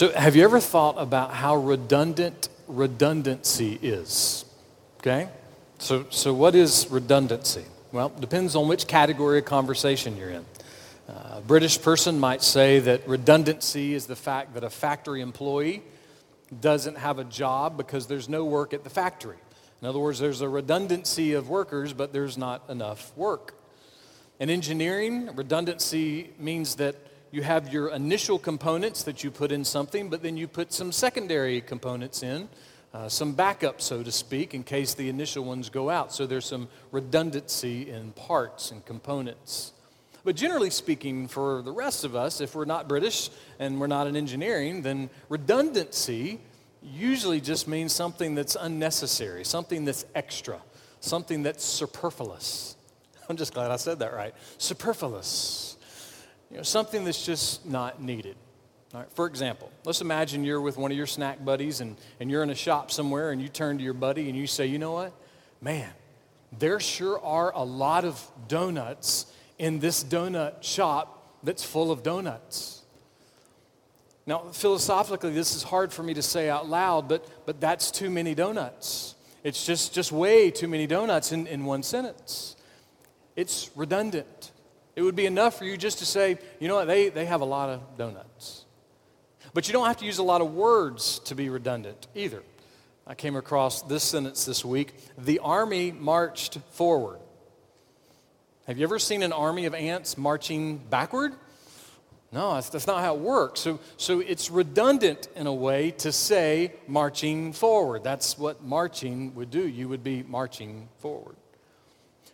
So, have you ever thought about how redundant redundancy is? Okay? So, so what is redundancy? Well, it depends on which category of conversation you're in. Uh, a British person might say that redundancy is the fact that a factory employee doesn't have a job because there's no work at the factory. In other words, there's a redundancy of workers, but there's not enough work. In engineering, redundancy means that you have your initial components that you put in something, but then you put some secondary components in, uh, some backup, so to speak, in case the initial ones go out. So there's some redundancy in parts and components. But generally speaking, for the rest of us, if we're not British and we're not in engineering, then redundancy usually just means something that's unnecessary, something that's extra, something that's superfluous. I'm just glad I said that right. Superfluous you know, something that's just not needed. All right, for example, let's imagine you're with one of your snack buddies and, and you're in a shop somewhere and you turn to your buddy and you say, you know what? Man, there sure are a lot of donuts in this donut shop that's full of donuts. Now, philosophically, this is hard for me to say out loud, but, but that's too many donuts. It's just, just way too many donuts in, in one sentence. It's redundant. It would be enough for you just to say, you know what, they, they have a lot of donuts. But you don't have to use a lot of words to be redundant either. I came across this sentence this week The army marched forward. Have you ever seen an army of ants marching backward? No, that's, that's not how it works. So, so it's redundant in a way to say marching forward. That's what marching would do. You would be marching forward.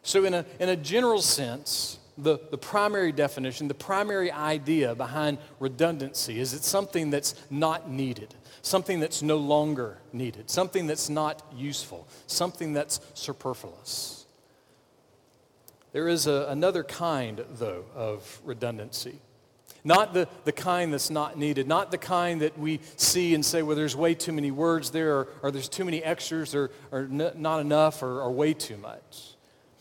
So, in a, in a general sense, the, the primary definition, the primary idea behind redundancy is it's something that's not needed, something that's no longer needed, something that's not useful, something that's superfluous. There is a, another kind, though, of redundancy. Not the, the kind that's not needed, not the kind that we see and say, well, there's way too many words there, or, or there's too many extras, or, or n- not enough, or, or way too much.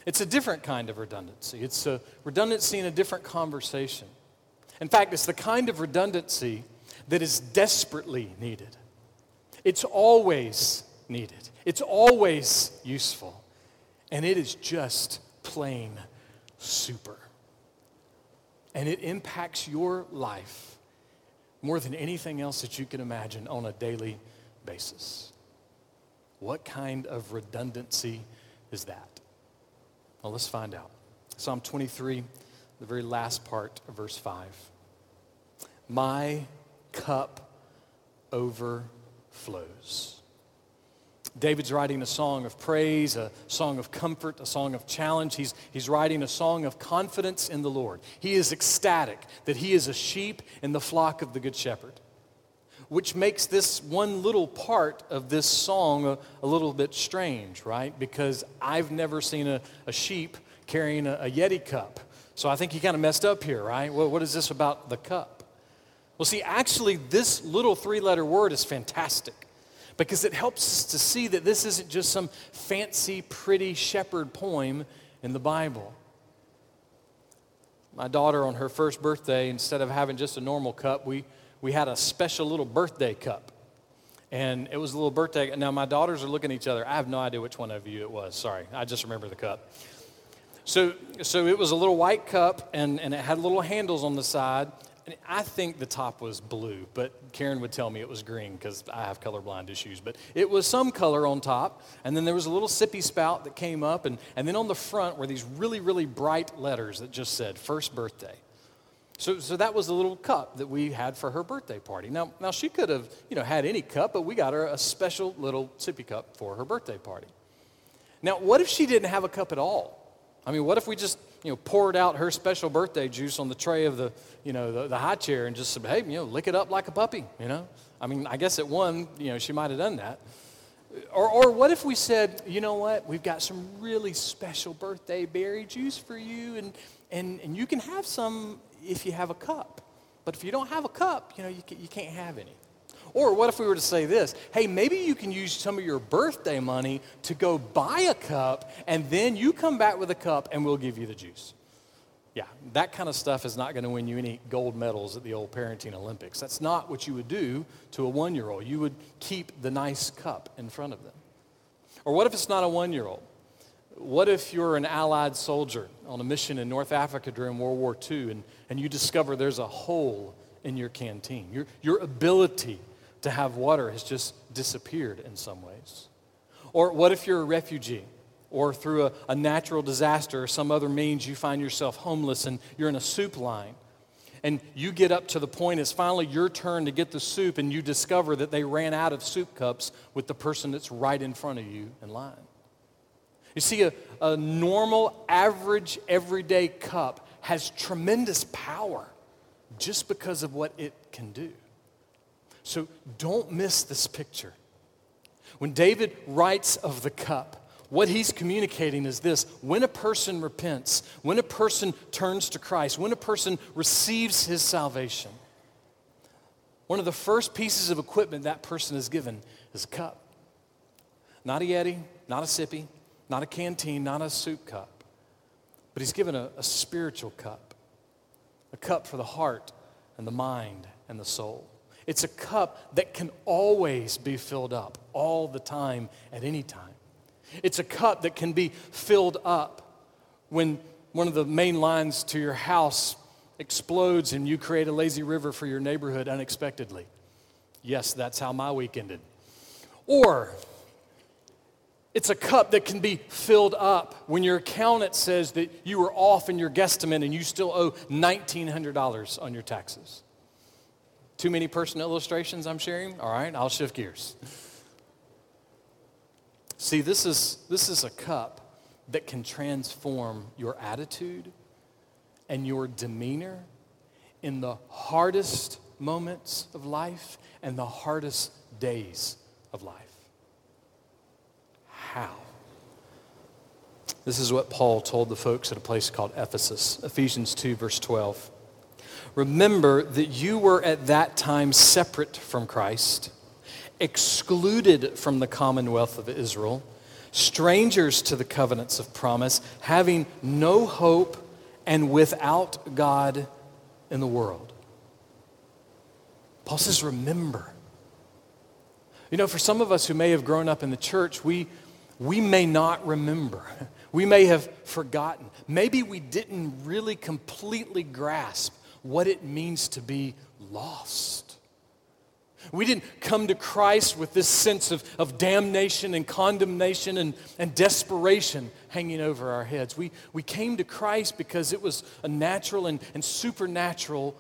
It's a different kind of redundancy. It's a redundancy in a different conversation. In fact, it's the kind of redundancy that is desperately needed. It's always needed, it's always useful, and it is just plain super. And it impacts your life more than anything else that you can imagine on a daily basis. What kind of redundancy is that? Well, let's find out. Psalm 23, the very last part of verse 5. My cup overflows. David's writing a song of praise, a song of comfort, a song of challenge. He's, he's writing a song of confidence in the Lord. He is ecstatic that he is a sheep in the flock of the Good Shepherd which makes this one little part of this song a, a little bit strange, right? Because I've never seen a, a sheep carrying a, a, Yeti cup. So I think he kind of messed up here, right? Well, what is this about the cup? Well, see, actually, this little three letter word is fantastic because it helps us to see that this isn't just some fancy, pretty shepherd poem in the Bible. My daughter, on her first birthday, instead of having just a normal cup, we we had a special little birthday cup. And it was a little birthday. Now, my daughters are looking at each other. I have no idea which one of you it was. Sorry. I just remember the cup. So, so it was a little white cup, and, and it had little handles on the side. And I think the top was blue, but Karen would tell me it was green because I have colorblind issues. But it was some color on top, and then there was a little sippy spout that came up, and, and then on the front were these really, really bright letters that just said, First Birthday. So, so that was the little cup that we had for her birthday party. Now, now she could have, you know, had any cup, but we got her a special little sippy cup for her birthday party. Now, what if she didn't have a cup at all? I mean, what if we just, you know, poured out her special birthday juice on the tray of the, you know, the, the high chair and just said, hey, you know, lick it up like a puppy, you know? I mean, I guess at one, you know, she might have done that. Or, or what if we said, you know what, we've got some really special birthday berry juice for you, and, and, and you can have some if you have a cup. But if you don't have a cup, you know, you, you can't have any. Or what if we were to say this? Hey, maybe you can use some of your birthday money to go buy a cup, and then you come back with a cup, and we'll give you the juice. Yeah, that kind of stuff is not going to win you any gold medals at the old parenting Olympics. That's not what you would do to a one year old. You would keep the nice cup in front of them. Or what if it's not a one year old? What if you're an Allied soldier on a mission in North Africa during World War II and, and you discover there's a hole in your canteen? Your, your ability to have water has just disappeared in some ways. Or what if you're a refugee or through a, a natural disaster or some other means you find yourself homeless and you're in a soup line? and you get up to the point it's finally your turn to get the soup and you discover that they ran out of soup cups with the person that's right in front of you in line. You see, a, a normal, average, everyday cup has tremendous power just because of what it can do. So don't miss this picture. When David writes of the cup, what he's communicating is this when a person repents, when a person turns to Christ, when a person receives his salvation, one of the first pieces of equipment that person is given is a cup. Not a Yeti, not a sippy, not a canteen, not a soup cup, but he's given a, a spiritual cup, a cup for the heart and the mind and the soul. It's a cup that can always be filled up, all the time, at any time. It's a cup that can be filled up when one of the main lines to your house explodes and you create a lazy river for your neighborhood unexpectedly. Yes, that's how my week ended. Or it's a cup that can be filled up when your accountant says that you were off in your guesstimate and you still owe $1,900 on your taxes. Too many personal illustrations I'm sharing? All right, I'll shift gears. See, this is, this is a cup that can transform your attitude and your demeanor in the hardest moments of life and the hardest days of life. How? This is what Paul told the folks at a place called Ephesus, Ephesians 2, verse 12. Remember that you were at that time separate from Christ excluded from the commonwealth of Israel, strangers to the covenants of promise, having no hope and without God in the world. Paul says, remember. You know, for some of us who may have grown up in the church, we, we may not remember. We may have forgotten. Maybe we didn't really completely grasp what it means to be lost. We didn't come to Christ with this sense of, of damnation and condemnation and, and desperation hanging over our heads. We, we came to Christ because it was a natural and, and supernatural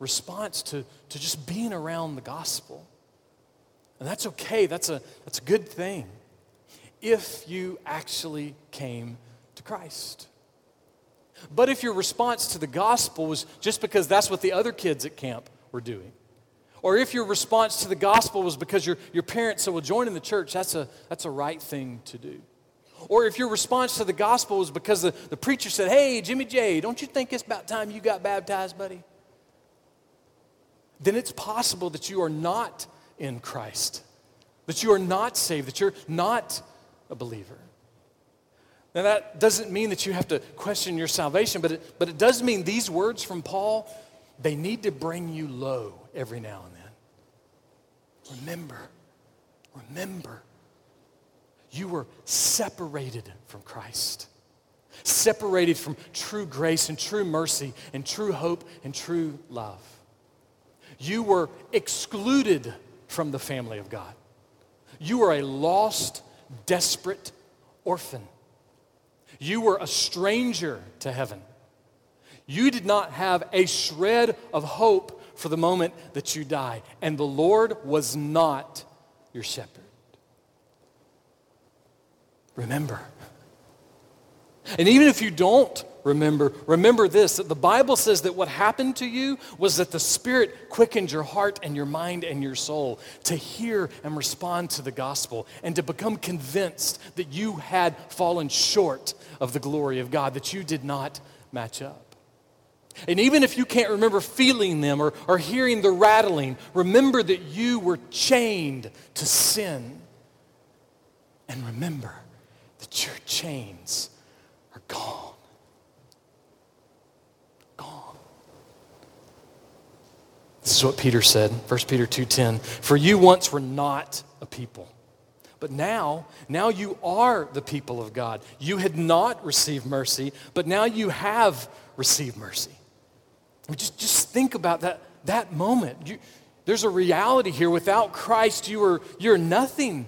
response to, to just being around the gospel. And that's okay, that's a, that's a good thing if you actually came to Christ. But if your response to the gospel was just because that's what the other kids at camp were doing, or if your response to the gospel was because your, your parents said, well, join in the church, that's a, that's a right thing to do. Or if your response to the gospel was because the, the preacher said, hey, Jimmy J, don't you think it's about time you got baptized, buddy? Then it's possible that you are not in Christ, that you are not saved, that you're not a believer. Now, that doesn't mean that you have to question your salvation, but it, but it does mean these words from Paul, they need to bring you low every now and then. Remember, remember, you were separated from Christ, separated from true grace and true mercy and true hope and true love. You were excluded from the family of God. You were a lost, desperate orphan. You were a stranger to heaven. You did not have a shred of hope for the moment that you die. And the Lord was not your shepherd. Remember. And even if you don't remember, remember this that the Bible says that what happened to you was that the Spirit quickened your heart and your mind and your soul to hear and respond to the gospel and to become convinced that you had fallen short of the glory of God, that you did not match up. And even if you can't remember feeling them or, or hearing the rattling, remember that you were chained to sin. And remember that your chains are gone. This is what Peter said, 1 Peter 2:10, "For you once were not a people, but now, now you are the people of God. You had not received mercy, but now you have received mercy." Just, just think about that, that moment. You, there's a reality here. Without Christ, you are, you're nothing.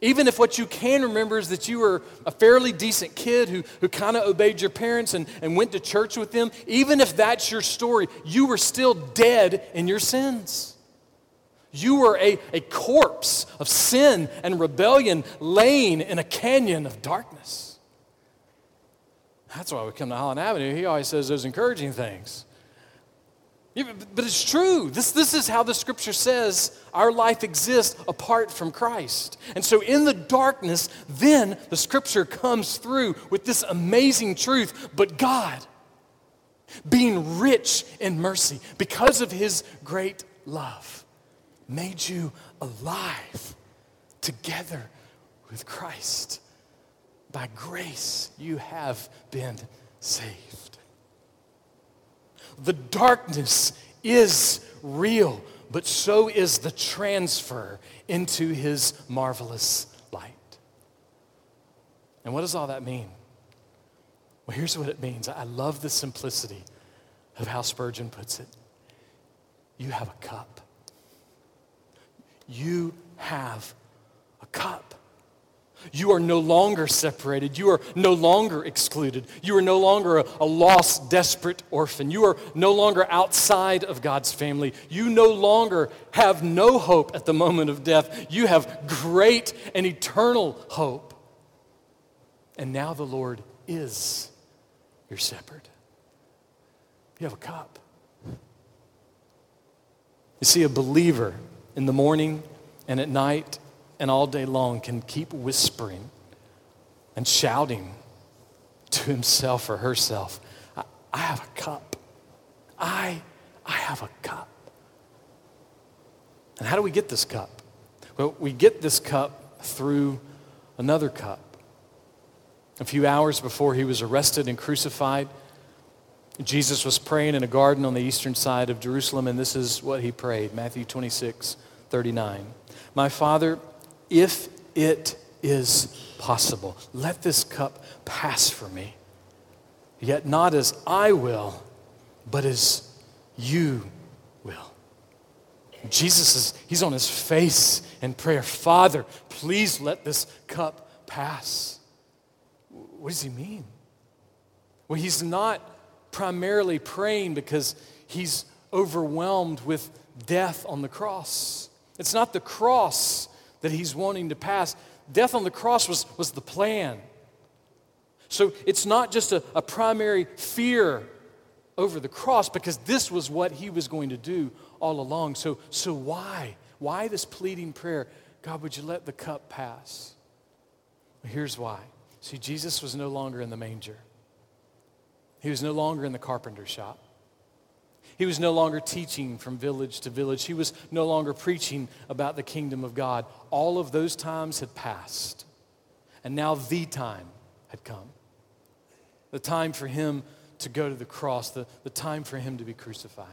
Even if what you can remember is that you were a fairly decent kid who, who kind of obeyed your parents and, and went to church with them, even if that's your story, you were still dead in your sins. You were a, a corpse of sin and rebellion laying in a canyon of darkness. That's why we come to Holland Avenue. He always says those encouraging things. But it's true. This, this is how the scripture says our life exists apart from Christ. And so in the darkness, then the scripture comes through with this amazing truth. But God, being rich in mercy because of his great love, made you alive together with Christ. By grace, you have been saved. The darkness is real, but so is the transfer into his marvelous light. And what does all that mean? Well, here's what it means. I love the simplicity of how Spurgeon puts it. You have a cup. You have a cup. You are no longer separated. You are no longer excluded. You are no longer a, a, lost, desperate orphan. You are no longer outside of God's family. You no longer have no hope at the moment of death. You have great and eternal hope. And now the Lord is your shepherd. You have a cup. You see, a believer in the morning and at night and all day long can keep whispering and shouting to himself or herself, I, I have a cup. I, I have a cup. And how do we get this cup? Well, we get this cup through another cup. A few hours before he was arrested and crucified, Jesus was praying in a garden on the eastern side of Jerusalem, and this is what he prayed Matthew 26, 39. My Father, if it is possible, let this cup pass from me. Yet not as I will, but as you will. Jesus is, he's on his face in prayer. Father, please let this cup pass. What does he mean? Well, he's not primarily praying because he's overwhelmed with death on the cross. It's not the cross that he's wanting to pass. Death on the cross was, was the plan. So it's not just a, a primary fear over the cross because this was what he was going to do all along. So, so why? Why this pleading prayer? God, would you let the cup pass? Here's why. See, Jesus was no longer in the manger, he was no longer in the carpenter shop. He was no longer teaching from village to village. He was no longer preaching about the kingdom of God. All of those times had passed. And now the time had come. The time for him to go to the cross, the, the time for him to be crucified.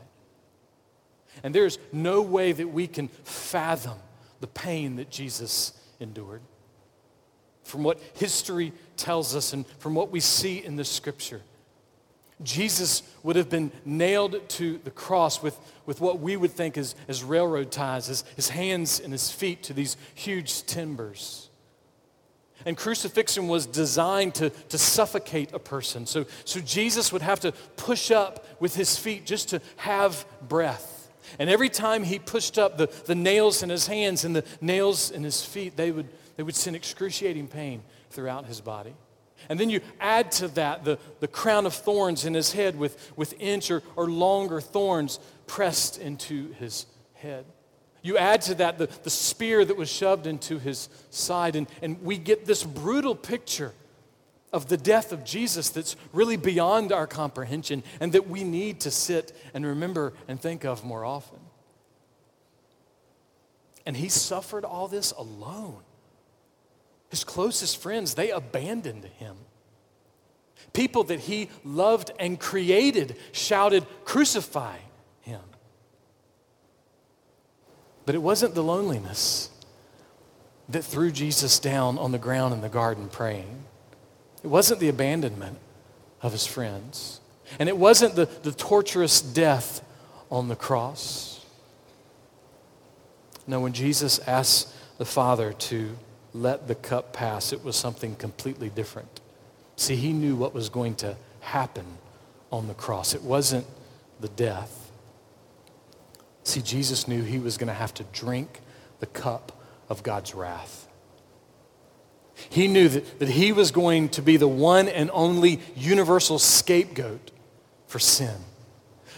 And there's no way that we can fathom the pain that Jesus endured. From what history tells us and from what we see in the scripture, Jesus would have been nailed to the cross with, with what we would think as, as railroad ties, his, his hands and his feet to these huge timbers. And crucifixion was designed to, to suffocate a person. So, so Jesus would have to push up with his feet just to have breath. And every time he pushed up, the, the nails in his hands and the nails in his feet, they would, they would send excruciating pain throughout his body. And then you add to that the, the crown of thorns in his head with, with inch or, or longer thorns pressed into his head. You add to that the, the spear that was shoved into his side, and, and we get this brutal picture of the death of Jesus that's really beyond our comprehension and that we need to sit and remember and think of more often. And he suffered all this alone. His closest friends, they abandoned him. People that he loved and created shouted, Crucify him. But it wasn't the loneliness that threw Jesus down on the ground in the garden praying. It wasn't the abandonment of his friends. And it wasn't the, the torturous death on the cross. No, when Jesus asked the Father to let the cup pass, it was something completely different. See, he knew what was going to happen on the cross. It wasn't the death. See, Jesus knew he was going to have to drink the cup of God's wrath. He knew that, that he was going to be the one and only universal scapegoat for sin.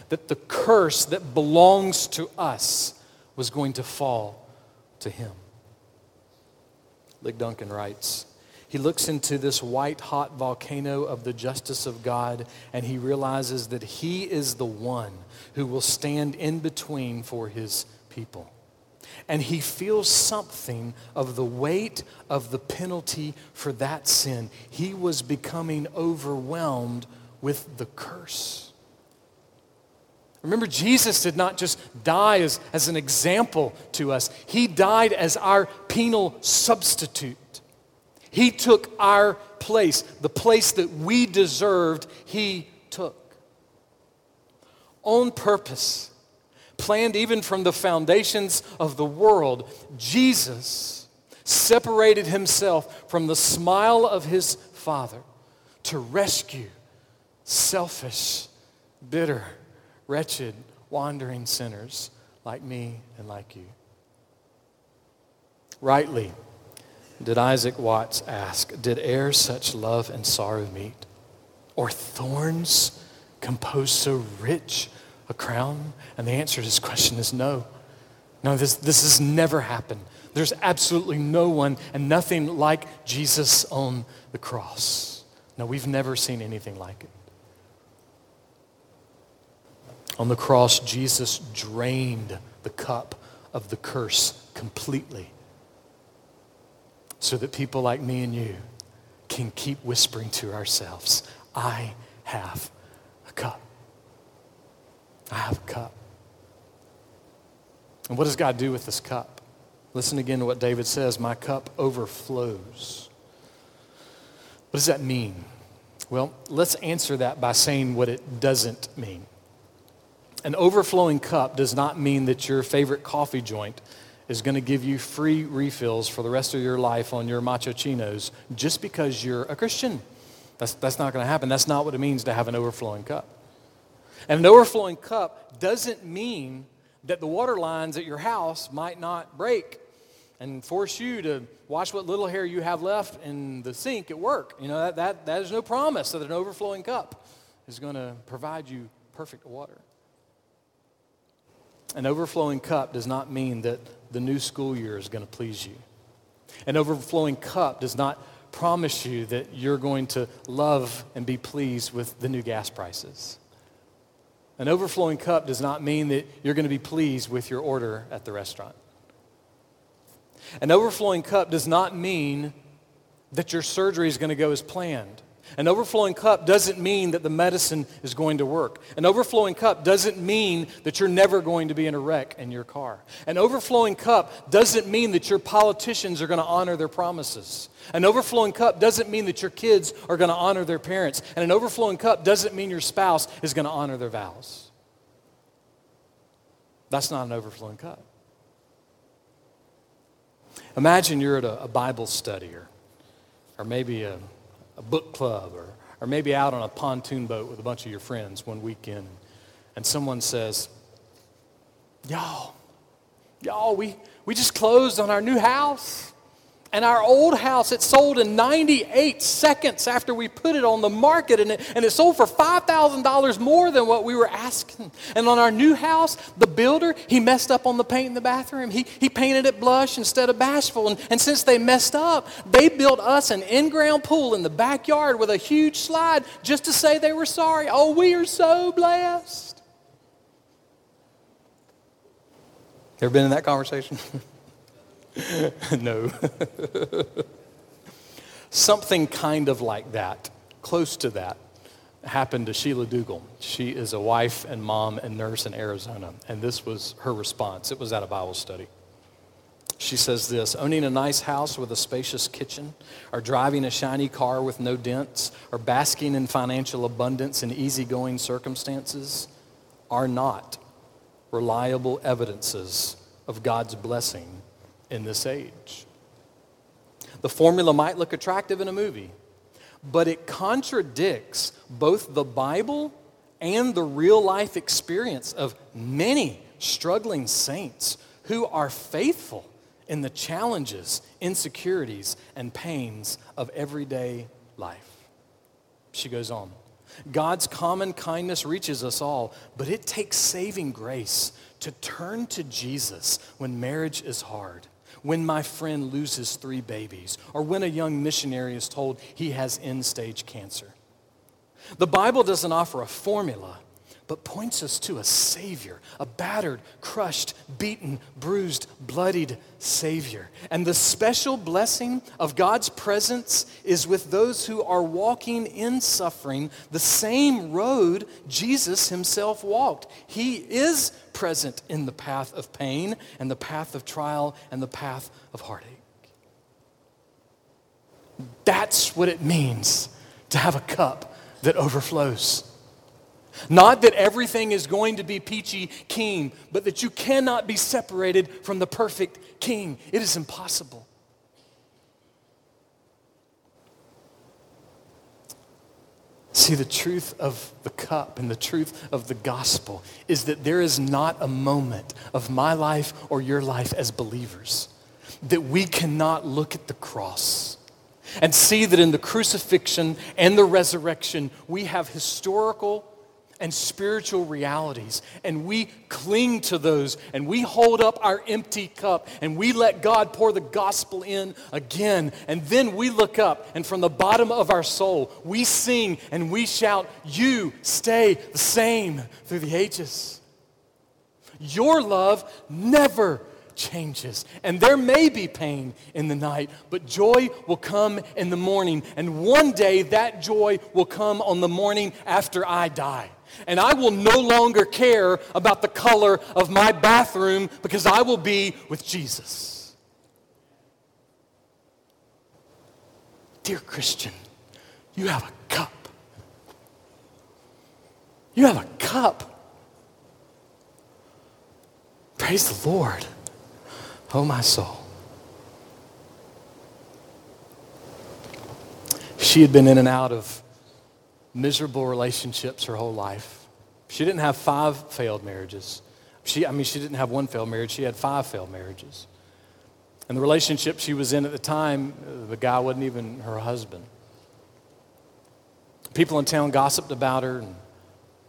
That the curse that belongs to us was going to fall to him. Ligon Duncan writes, he looks into this white hot volcano of the justice of God and he realizes that he is the one who will stand in between for his people. And he feels something of the weight of the penalty for that sin. He was becoming overwhelmed with the curse. Remember, Jesus did not just die as, as an example to us, He died as our penal substitute. He took our place, the place that we deserved, He took. On purpose, planned even from the foundations of the world, Jesus separated Himself from the smile of His Father to rescue selfish, bitter, wretched, wandering sinners like me and like you. Rightly, did Isaac Watts ask, Did e'er such love and sorrow meet? Or thorns compose so rich a crown? And the answer to his question is no. No, this, this has never happened. There's absolutely no one and nothing like Jesus on the cross. No, we've never seen anything like it. On the cross, Jesus drained the cup of the curse completely so that people like me and you can keep whispering to ourselves, I have a cup. I have a cup. And what does God do with this cup? Listen again to what David says My cup overflows. What does that mean? Well, let's answer that by saying what it doesn't mean. An overflowing cup does not mean that your favorite coffee joint is going to give you free refills for the rest of your life on your Machachinos just because you're a Christian. That's, that's not going to happen. That's not what it means to have an overflowing cup. And an overflowing cup doesn't mean that the water lines at your house might not break and force you to wash what little hair you have left in the sink at work. You know, that, that, that is no promise that an overflowing cup is going to provide you perfect water. An overflowing cup does not mean that the new school year is going to please you. An overflowing cup does not promise you that you're going to love and be pleased with the new gas prices. An overflowing cup does not mean that you're going to be pleased with your order at the restaurant. An overflowing cup does not mean that your surgery is going to go as planned. An overflowing cup doesn't mean that the medicine is going to work. An overflowing cup doesn't mean that you're never going to be in a wreck in your car. An overflowing cup doesn't mean that your politicians are going to honor their promises. An overflowing cup doesn't mean that your kids are going to honor their parents. And an overflowing cup doesn't mean your spouse is going to honor their vows. That's not an overflowing cup. Imagine you're at a, a Bible study or, or maybe a a book club or, or maybe out on a pontoon boat with a bunch of your friends one weekend and someone says, Y'all, y'all, we, we just closed on our new house. And our old house, it sold in 98 seconds after we put it on the market, and it, and it sold for $5,000 more than what we were asking. And on our new house, the builder, he messed up on the paint in the bathroom. He, he painted it blush instead of bashful. And, and since they messed up, they built us an in ground pool in the backyard with a huge slide just to say they were sorry. Oh, we are so blessed. Ever been in that conversation? no. Something kind of like that close to that happened to Sheila Dougal. She is a wife and mom and nurse in Arizona, and this was her response. It was at a Bible study. She says this owning a nice house with a spacious kitchen, or driving a shiny car with no dents, or basking in financial abundance in easygoing circumstances are not reliable evidences of God's blessing in this age. The formula might look attractive in a movie, but it contradicts both the Bible and the real life experience of many struggling saints who are faithful in the challenges, insecurities, and pains of everyday life. She goes on. God's common kindness reaches us all, but it takes saving grace to turn to Jesus when marriage is hard, when my friend loses three babies, or when a young missionary is told he has end stage cancer. The Bible doesn't offer a formula but points us to a Savior, a battered, crushed, beaten, bruised, bloodied Savior. And the special blessing of God's presence is with those who are walking in suffering the same road Jesus Himself walked. He is present in the path of pain and the path of trial and the path of heartache. That's what it means to have a cup that overflows. Not that everything is going to be peachy keen, but that you cannot be separated from the perfect king. It is impossible. See, the truth of the cup and the truth of the gospel is that there is not a moment of my life or your life as believers that we cannot look at the cross and see that in the crucifixion and the resurrection we have historical and spiritual realities. And we cling to those and we hold up our empty cup and we let God pour the gospel in again. And then we look up and from the bottom of our soul, we sing and we shout, You stay the same through the ages. Your love never changes. And there may be pain in the night, but joy will come in the morning. And one day that joy will come on the morning after I die. And I will no longer care about the color of my bathroom because I will be with Jesus. Dear Christian, you have a cup. You have a cup. Praise the Lord. Oh, my soul. She had been in and out of miserable relationships her whole life. She didn't have five failed marriages. She, I mean, she didn't have one failed marriage, she had five failed marriages. And the relationship she was in at the time, uh, the guy wasn't even her husband. People in town gossiped about her and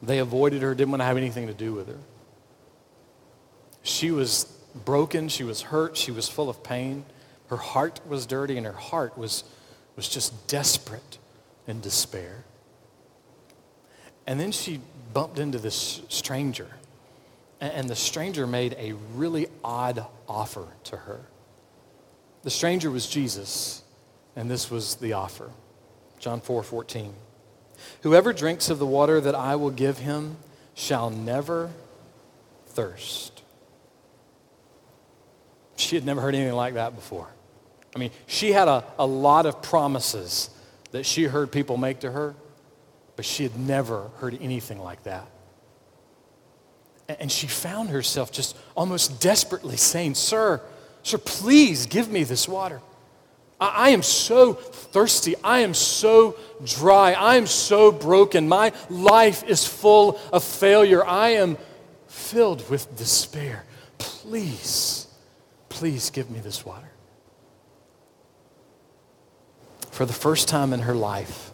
they avoided her, didn't want to have anything to do with her. She was broken, she was hurt, she was full of pain. Her heart was dirty and her heart was, was just desperate in despair. And then she bumped into this stranger. And the stranger made a really odd offer to her. The stranger was Jesus, and this was the offer. John 4 14. Whoever drinks of the water that I will give him shall never thirst. She had never heard anything like that before. I mean, she had a, a lot of promises that she heard people make to her, but she had never heard anything like that. And she found herself just almost desperately saying, Sir, sir, please give me this water. I, am so thirsty. I am so dry. I am so broken. My life is full of failure. I am filled with despair. Please, please give me this water. For the first time in her life,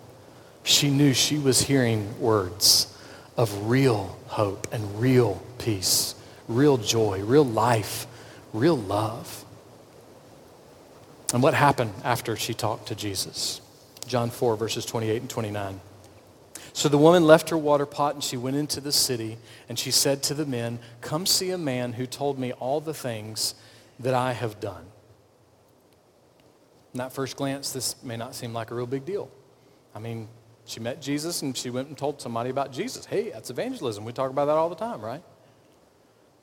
she knew she was hearing words of real hope and real peace, real joy, real life, real love. And what happened after she talked to Jesus? John 4, verses 28 and 29. So the woman left her water pot and she went into the city and she said to the men, Come see a man who told me all the things that I have done. And at first glance, this may not seem like a real big deal. I mean, She met Jesus and she went and told somebody about Jesus. Hey, that's evangelism. We talk about that all the time, right?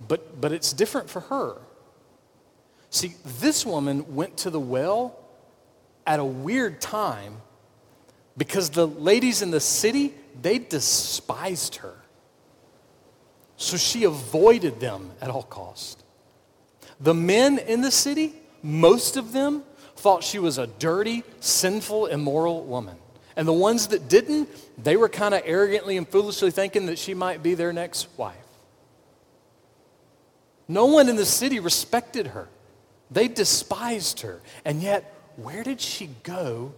But, but it's different for her. See, this woman went to the well at a weird time because the ladies in the city, they despised her. So she avoided them at all cost. The men in the city, most of them thought she was a dirty, sinful, immoral woman. And the ones that didn't, they were kind of arrogantly and foolishly thinking that she might be their next wife. No one in the city respected her. They despised her. And yet, where did she go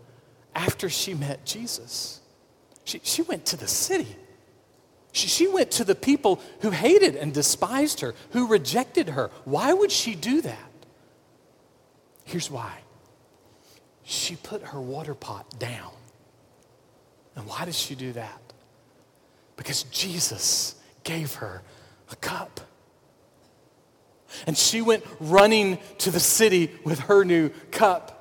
after she met Jesus? She, she went to the city. She, she went to the people who hated and despised her, who rejected her. Why would she do that? Here's why she put her water pot down. And why did she do that? Because Jesus gave her a cup. And she went running to the city with her new cup.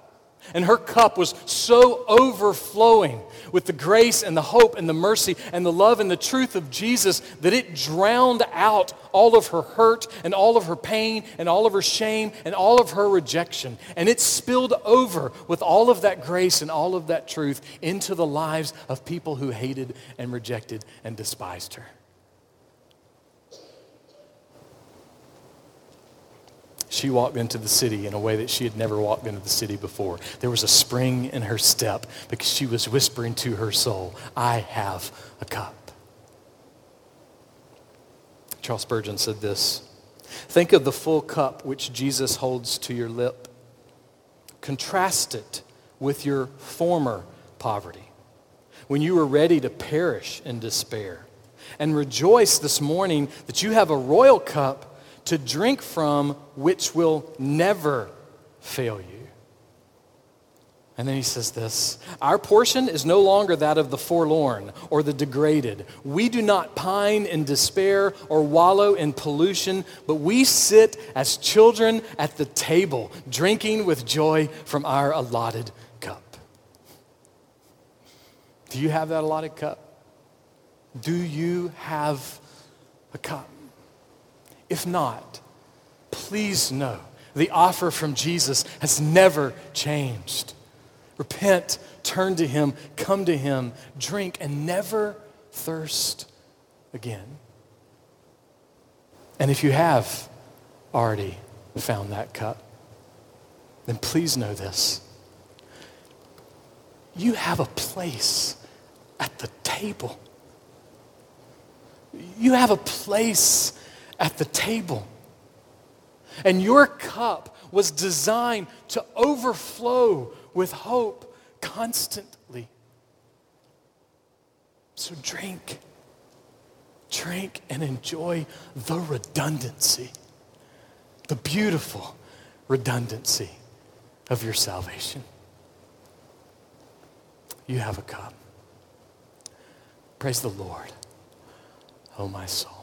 And her cup was so overflowing with the grace and the hope and the mercy and the love and the truth of Jesus that it drowned out all of her hurt and all of her pain and all of her shame and all of her rejection. And it spilled over with all of that grace and all of that truth into the lives of people who hated and rejected and despised her. She walked into the city in a way that she had never walked into the city before. There was a spring in her step because she was whispering to her soul, I have a cup. Charles Spurgeon said this Think of the full cup which Jesus holds to your lip. Contrast it with your former poverty, when you were ready to perish in despair. And rejoice this morning that you have a royal cup to drink from which will never fail you. And then he says this Our portion is no longer that of the forlorn or the degraded. We do not pine in despair or wallow in pollution, but we sit as children at the table, drinking with joy from our allotted cup. Do you have that allotted cup? Do you have a cup? If not, please know the offer from Jesus has never changed. Repent, turn to Him, come to Him, drink, and never thirst again. And if you have already found that cup, then please know this. You have a place at the table. You have a place at the table. And your cup was designed to overflow with hope constantly. So drink, drink and enjoy the redundancy, the beautiful redundancy of your salvation. You have a cup. Praise the Lord, oh my soul.